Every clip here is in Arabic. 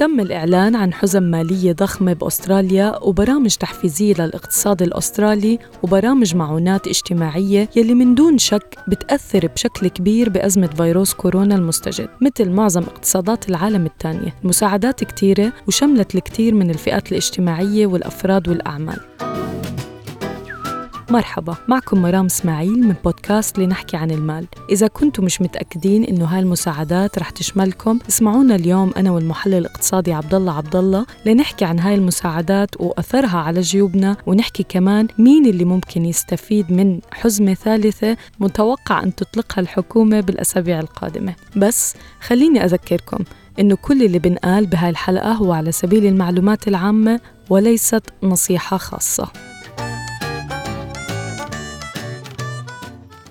تم الإعلان عن حزم مالية ضخمة بأستراليا وبرامج تحفيزية للاقتصاد الأسترالي وبرامج معونات اجتماعية يلي من دون شك بتأثر بشكل كبير بأزمة فيروس كورونا المستجد مثل معظم اقتصادات العالم الثانية. المساعدات كتيرة وشملت الكثير من الفئات الاجتماعية والأفراد والأعمال. مرحبا معكم مرام إسماعيل من بودكاست لنحكي عن المال. إذا كنتم مش متأكدين إنه هاي المساعدات رح تشملكم اسمعونا اليوم أنا والمحلل الاقتصادي عبد الله عبد الله لنحكي عن هاي المساعدات وأثرها على جيوبنا ونحكي كمان مين اللي ممكن يستفيد من حزمة ثالثة متوقع أن تطلقها الحكومة بالأسابيع القادمة. بس خليني أذكركم إنه كل اللي بنقال بهاي الحلقة هو على سبيل المعلومات العامة وليست نصيحة خاصة.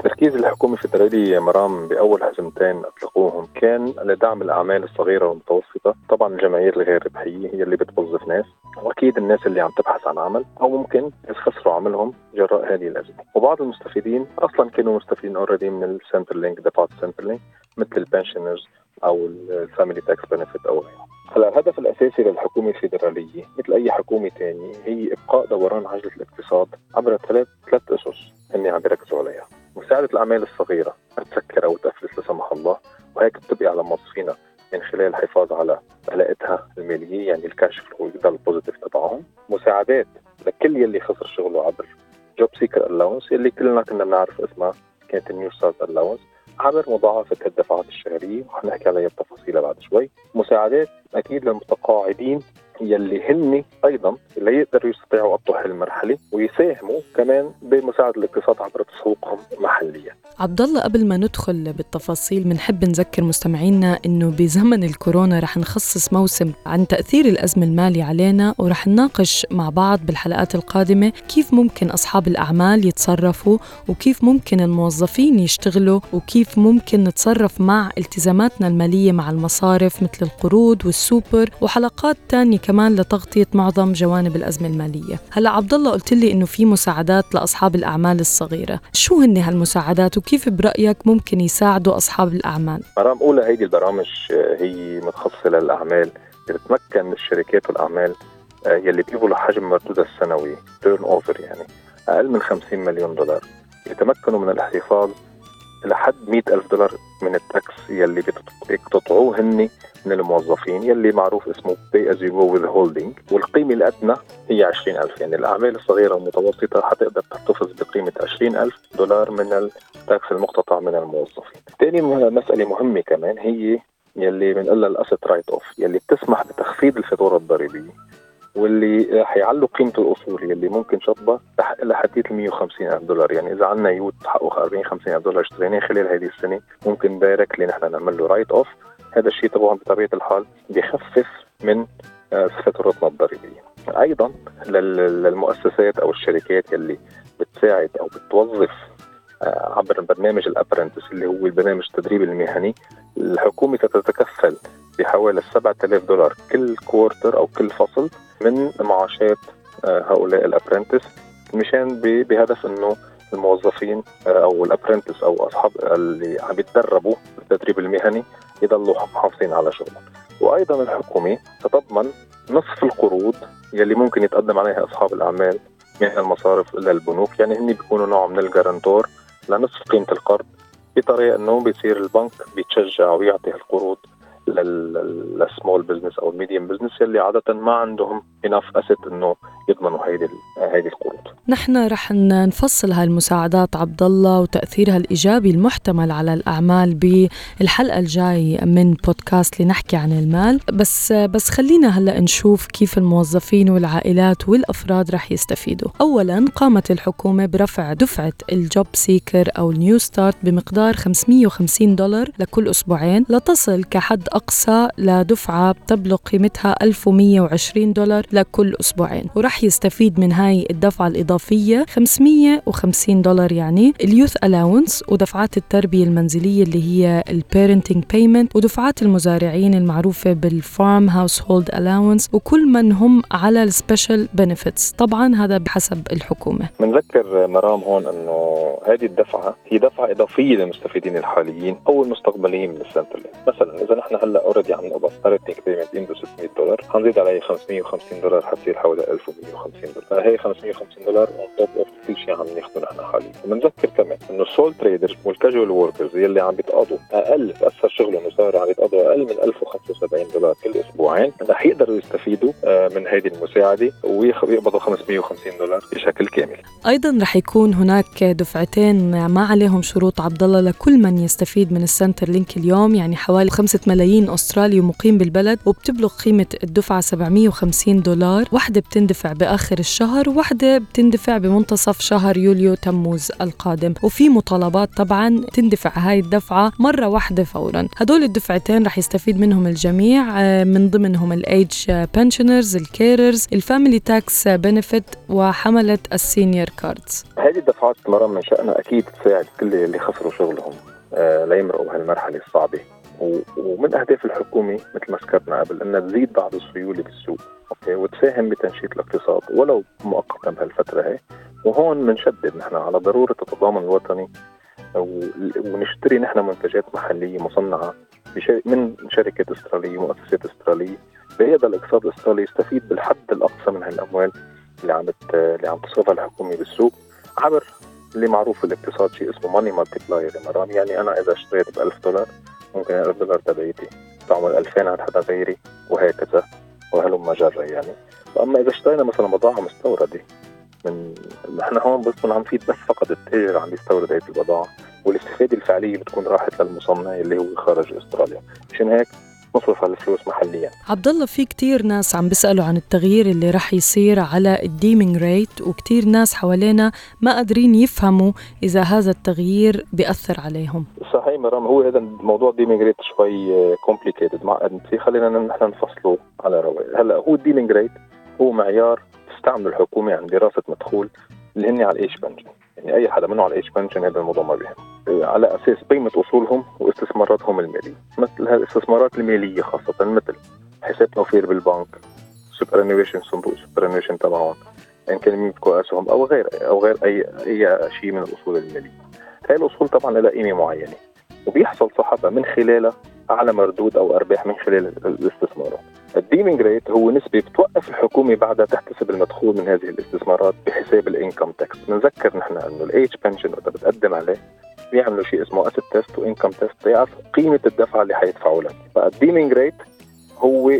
تركيز الحكومة الفدرالية مرام بأول حزمتين أطلقوهم كان لدعم الأعمال الصغيرة والمتوسطة. طبعا الجمعيات الغير ربحية هي اللي بتوظف ناس وأكيد الناس اللي عم تبحث عن عمل أو ممكن خسروا عملهم جراء هذه الأزمة. وبعض المستفيدين أصلا كانوا مستفيدين already من ال Centrelink دفعات ال Centrelink مثل ال pensioners أو ال family tax benefit أو غيرها هلا الهدف الأساسي للحكومة الفيدرالية مثل أي حكومة ثانية هي إبقاء دوران عجلة الاقتصاد عبر ثلاث ثلاث أسس هن عم بيركزوا عليها. مساعدة الأعمال الصغيرة أن تسكر أو تفلس لا سمح الله وهيك بتبقي على موظفينا من خلال الحفاظ على علاقتها المالية يعني ال cash flow يضل positive تبعهم. مساعدات لكل يلي خسر شغله عبر JobSeeker allowance يلي كلنا كنا بنعرف اسمها كانت ال Newstart allowance عبر مضاعفة الدفعات الشهرية. وحنحكي عليها بتفاصيلها بعد شوي. مساعدات أكيد للمتقاعدين يلي هن أيضا اللي يقدروا يستطيعوا قطع المرحله ويساهموا كمان بمساعدة الاقتصاد عبر تسويقهم محليا. عبد الله قبل ما ندخل بالتفاصيل بنحب نذكر مستمعينا إنه بزمن الكورونا رح نخصص موسم عن تأثير الأزمة المالي علينا ورح نناقش مع بعض بالحلقات القادمة كيف ممكن أصحاب الأعمال يتصرفوا وكيف ممكن الموظفين يشتغلوا وكيف ممكن نتصرف مع التزاماتنا المالية مع المصارف مثل القروض والسوبر وحلقات تانية كمان لتغطية معظم جوانب الأزمة المالية. هلا عبد الله قلت لي إنه في مساعدات لأصحاب الأعمال الصغيرة. شو هن هالمساعدات وكيف برأيك ممكن يساعدوا أصحاب الأعمال؟ مرام أولى هيدي البرامج آه، هي متخصصة للأعمال. تتمكن الشركات والأعمال آه، يلي بيجوا لحجم مردودها السنوي turnover يعني أقل من 50 مليون دولار. يتمكنوا من الاحتفاظ لحد مئة ألف دولار من ال tax يلي بيقتطعوه هن من الموظفين يلي معروف اسمه pay as you go withholding والقيمة الأدنى هي 20000 يعني الأعمال الصغيرة والمتوسطة حتقدر تحتفظ بقيمة 20000 دولار من ال tax المقتطع من الموظفين. ثاني مسألة مهمة كمان هي يلي بنقول ال asset write-off يلي بتسمح بتخفيض الفاتورة الضريبية. واللي حيعلوا قيمه الاصول يلي ممكن شطبها لحديت ال 150 ألف دولار. يعني إذا عندنا ute حقه 40 50 ألف دولار اشتريناه خلال هذه السنة ممكن directly نحن نعمل له write off هذا الشيء طبعا بطبيعة الحال بخفف من آه، فاتورتنا الضريبية. أيضا للمؤسسات أو الشركات يلي بتساعد أو بتوظف عبر برنامج ال apprentice اللي هو البرنامج التدريب المهني الحكومة تتكفل بحوالي 7000 دولار كل quarter أو كل فصل من معاشات آه، هؤلاء ال apprentice مشان بهدف إنه الموظفين آه، أو ال apprentice أو أصحاب اللي عم يتدربوا بالتدريب المهني يضلوا محافظين على شغلهم. وأيضا الحكومة تتضمن نصف القروض يلي ممكن يتقدم عليها أصحاب الأعمال من المصارف إلى البنوك يعني هن بيكونوا نوع من ال guarantor لنصف قيمه القرض بطريقة إنه بيصير البنك بيتشجع ويعطي القروض لل small business أو ال medium business اللي عادة ما عندهم enough asset إنه يضمنوا هيدي هيدي القروض. نحن رح نفصل هاي المساعدات عبد الله وتأثيرها الإيجابي المحتمل على الأعمال بالحلقة الجاي من بودكاست لنحكي عن المال، بس بس خلينا هلأ نشوف كيف الموظفين والعائلات والأفراد رح يستفيدوا. اولا قامت الحكومة برفع دفعة ال JobSeeker أو ال Newstart بمقدار 550 دولار لكل أسبوعين لتصل كحد الأقصى لدفعة بتبلغ قيمتها 1120 دولار لكل أسبوعين ورح يستفيد من هاي الدفعة الإضافية 550 دولار يعني ال youth allowance ودفعات التربية المنزلية اللي هي ال parenting payment ودفعات المزارعين المعروفة بال farm household allowance وكل من هم على ال special benefits طبعا هذا بحسب الحكومة. بنذكر مرام هون إنه هذه الدفعة هي دفعة إضافية للمستفيدين الحاليين أو المستقبليين من ال Centrelink مثلا إذا نحن هلأ already عم نقبض parenting payment عنده 600 دولار. حنزيد عليه 550 دولار حتصير حوالي 1150 دولار. هي 550 دولار on top of كل شيء عم ناخذه نحن حاليا. وبنذكر كمان إنه ال sole traders وال casual workers يلي عم بيتقاضوا أقل تاثر شغلهم وصار عم يتقاضوا أقل من 1075 دولار كل أسبوعين. رح يقدروا يستفيدوا آه، من هذه المساعدة ويقبضوا 550 دولار بشكل كامل. أيضا رح يكون هناك دفعتين ما عليهم شروط عبد الله لكل من يستفيد من ال Centrelink اليوم يعني حوالي 5 ملايين أسترالي مقيم بالبلد وبتبلغ قيمة الدفعة 750 دولار. واحدة بتندفع بآخر الشهر وواحده بتندفع بمنتصف شهر يوليو تموز القادم. وفي مطالبات طبعا تندفع هاي الدفعة مرة واحدة فورا. هدول الدفعتين رح يستفيد منهم الجميع آه، من ضمنهم ال age pensioners ال carers ال family tax benefit وحملة ال senior cards هذه الدفعات مرة من شأنها أكيد تساعد كل اللي خسروا شغلهم آه ليمرقوا بهالمرحلة الصعبة. ومن أهداف الحكومة مثل ما ذكرنا قبل أنها تزيد بعض السيولة بالسوق okay؟ وتساهم بتنشيط الاقتصاد ولو مؤقتا بهالفترة هي. وهون بنشدد نحن على ضرورة التضامن الوطني ونشتري نحن منتجات محلية مصنعة من شركات استرالية مؤسسات استرالية. لهذا الاقتصاد الاسترالي يستفيد بالحد الأقصى من هالأموال اللي عم اللي عم تصرفها الحكومة بالسوق عبر اللي معروف بالاقتصاد شيء اسمه ماني مالتيبلاير يا مرام. يعني أنا إذا اشتريت ب 1000 دولار ممكن ال 1000 دولار تبعيتي. تعمل 2000 عند حدا غيري وهكذا. وهلم جرة يعني. واما إذا اشترينا مثلا بضاعة مستوردة من نحن هون بس عم نفيد بس فقط التاجر عم يستورد هذه البضاعة والاستفادة الفعلية بتكون راحت للمصنع اللي هو خارج أستراليا. مشان هيك نصرف هالفلوس محليا. عبد الله في كثير ناس عم بيسألوا عن التغيير اللي رح يصير على ال deeming rate وكثير ناس حوالينا ما قادرين يفهموا إذا هذا التغيير بيأثر عليهم. صحيح مرام هو هذا الموضوع deeming rate شوي complicated معقد خلينا نحن نفصله على رواق هلأ هو ال deeming rate هو معيار تستعمله الحكومة عند دراسة مدخول اللي هن على ال age pension يعني أي حدا منه على ال age pension هذا الموضوع ما بيهم. على أساس قيمة أصولهم واستثماراتهم المالية. مثل الاستثمارات المالية خاصة مثل حساب توفير بالبنك superannuation صندوق superannuation تبعهم إن كان يملكوا أسهم أو غير أو غير اي أي شيء من الأصول المالية. هاي الأصول طبعا لها قيمة معينة وبيحصل صاحبها من خلالها أعلى مردود أو أرباح من خلال الاستثمارات ال deeming rate هو نسبة بتوقف الحكومة بعدها تحتسب المدخول من هذه الاستثمارات بحساب ال income tax، بنذكر نحن إنه ال age pension وقت بتقدم عليه بيعملوا شيء اسمه asset test و income test ليعرف قيمة الدفعة اللي حيدفعوا لك، فال deeming rate هو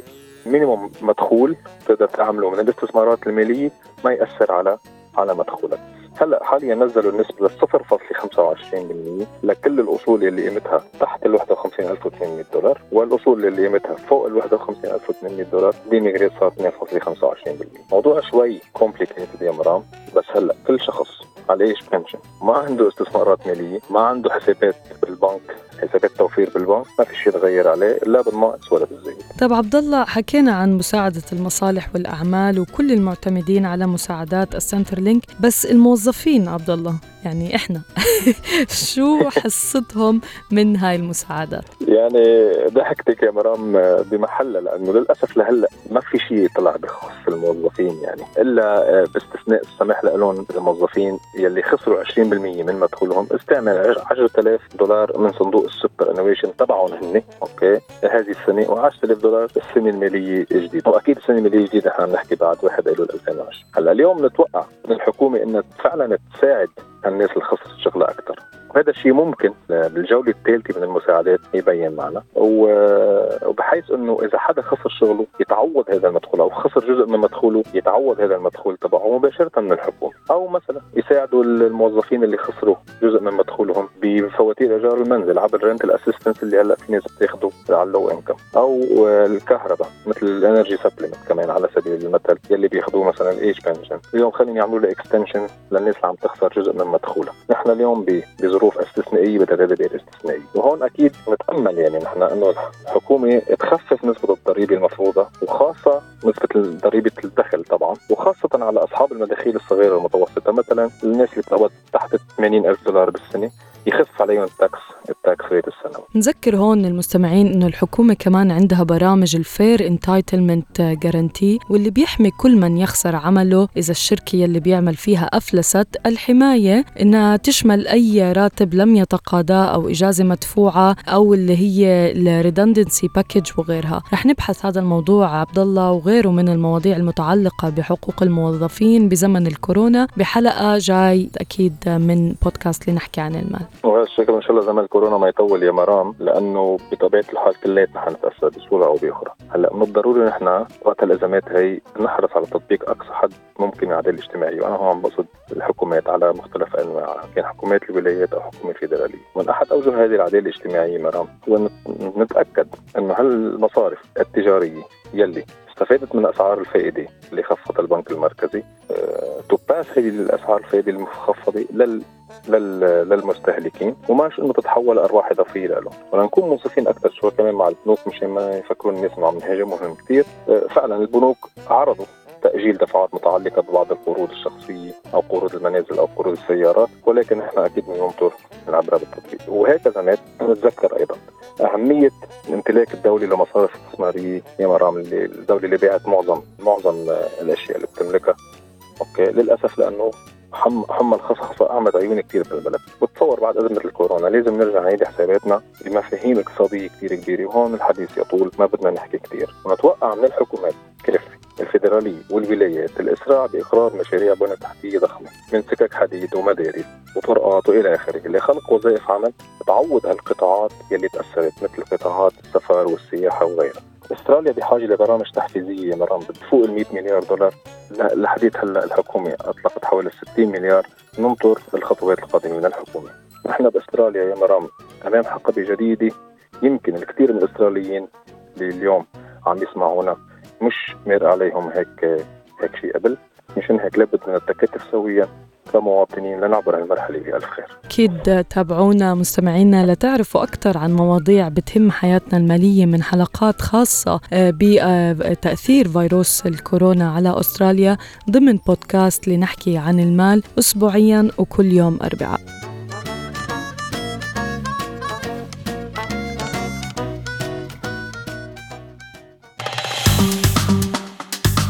minimum مدخول تقدر تعمله من الاستثمارات المالية ما يأثر على على مدخولك. هلأ حاليا نزلوا النسبة ل 0.25% لكل الأصول اللي قيمتها تحت ال 51800 دولار والأصول اللي قيمتها فوق ال 51800 دولار deeming rate صار 2.25% موضوع شوي complicated يا مرام بس هلأ كل شخص على ال age pension ما عنده استثمارات مالية ما عنده حسابات بالبنك حسابات توفير بالبنك ما في شيء تغير عليه لا بالناقص ولا بالزيد طيب عبد الله حكينا عن مساعدة المصالح والأعمال وكل المعتمدين على مساعدات السنترلينك بس الموظفين عبد الله؟ يعني إحنا. شو حصتهم من هاي المساعدات يعني ضحكتك يا مرام بمحلها لأنه للأسف لهلأ ما في شيء طلع بخص الموظفين يعني إلا باستثناء السماح لهم الموظفين يلي خسروا 20% من مدخولهم استعمل 10000 دولار من صندوق ال superannuation تبعهم هن okay؟ هذه السنة و10000 دولار السنة المالية الجديدة. وأكيد السنة المالية الجديدة نحن عم نحكي بعد 1 ايلول 2010 هلأ اليوم نتوقع من الحكومة إنها فعلا تساعد الناس خسرت شغلها أكثر وهذا الشيء ممكن بالجولة الثالثة من المساعدات يبين معنا. وبحيث إنه إذا حدا خسر شغله يتعوض هذا المدخول أو خسر جزء من مدخوله يتعوض هذا المدخول تبعه مباشرة من الحكومة. أو مثلا يساعدوا الموظفين اللي خسروا جزء من مدخولهم بفواتير إيجار المنزل عبر rent ال assistance اللي هلأ في ناس بتاخده على ال low income. أو الكهرباء مثل ال energy supplement كمان على سبيل المثل يلي بياخذوه مثلا ال age pension. اليوم خلينا يعملوا له extension للناس اللي عم تخسر جزء من مدخولها. نحن اليوم بظروف استثنائية بتدابير استثنائيه وهون أكيد نتامل يعني نحن إنه الحكومة تخفف نسبة الضريبة المفروضة وخاصة نسبة ضريبة الدخل طبعا وخاصة على أصحاب المداخيل الصغيرة والمتوسطه مثلا الناس اللي بتقبض تحت 80 ألف دولار بالسنة يخف عليهم ال tax ال tax rate السنوي نذكر هون المستمعين إنه الحكومة كمان عندها برامج ال Fair Entitlements Guarantee واللي بيحمي كل من يخسر عمله إذا الشركة يلي بيعمل فيها أفلست الحماية إنها تشمل أي راتب لم يتقاضاه أو إجازة مدفوعة أو اللي هي ال redundancy package وغيرها. رح نبحث هذا الموضوع عبد الله وغيره من المواضيع المتعلقة بحقوق الموظفين بزمن الكورونا بحلقة جاي أكيد من بودكاست لنحكي عن المال. وهذا الشكل إن شاء الله زمان الكورونا ما يطول يا مرام لأنه بطبيعة الحال كلياتنا حنتأثر بصورة أو بأخرى. هلأ من الضروري نحن وقت الإزمات هي نحرص على تطبيق أقصى حد ممكن من العداله الاجتماعيه وأنا هون بقصد الحكومات على مختلف انواعها كان حكومات الولايات أو حكومة فيدراليه من أحد أوجه هذه العداله الاجتماعية مرام هو نتأكد إنه هالمصارف التجارية يلي استفادت من أسعار الفائدة اللي خفضها البنك المركزي. تباس هذه الأسعار الفائدة المخفضة لل للمستهلكين وماش إنه تتحول أرواح إضافية لهم ولنكون منصفين أكثر شوي كمان مع البنوك مشان ما يفكروا الناس انه عم نهاجمهم كثير آه، فعلا البنوك عرضوا تأجيل دفعات متعلقة ببعض القروض الشخصية أو قروض المنازل أو قروض السيارات ولكن نحن أكيد بننطر العبرة بالتطبيق وهكذا نتذكر أيضا أهمية الامتلاك الدولي لمصارف استثمارية. يا مرام الدولة اللي باعت معظم معظم الأشياء اللي بتملكها. أوكي؟ للأسف لأنه حم حمى الخصخصة أعمت عيوني كثير بالبلد بتصور بعد أزمة الكورونا لازم نرجع نعيد حساباتنا بمفاهيم اقتصادية كثير كبيرة وهون الحديث يطول ما بدنا نحكي كثير ونتوقع من الحكومات كافة الفيدرالية والولايات الإسراع بإقرار مشاريع بنى تحتية ضخمة من سكك حديد ومدارس وطرقات وإلى آخره لخلق وظائف عمل تعوض هالقطاعات يلي تأثرت مثل قطاعات السفر والسياحة وغيرها. أستراليا بحاجة لبرامج تحفيزية مرام بتفوق ال 100 مليار دولار. لحديت هلأ الحكومة أطلقت حوالي 60 مليار ننطر الخطوات القادمة من الحكومة. نحن بأستراليا يا مرام أمام حقبة جديدة يمكن الكثير من الأستراليين اللي اليوم عم يسمعونا. مش مر عليهم هيك هيك شيء قبل. مشان هيك لابد من التكاتف سويا كمواطنين لنعبر هالمرحلة بألف خير. أكيد تابعونا مستمعينا لتعرفوا أكثر عن مواضيع بتهم حياتنا المالية من حلقات خاصة آه، بتأثير فيروس الكورونا على أستراليا ضمن بودكاست لنحكي عن المال أسبوعيا وكل يوم أربعاء.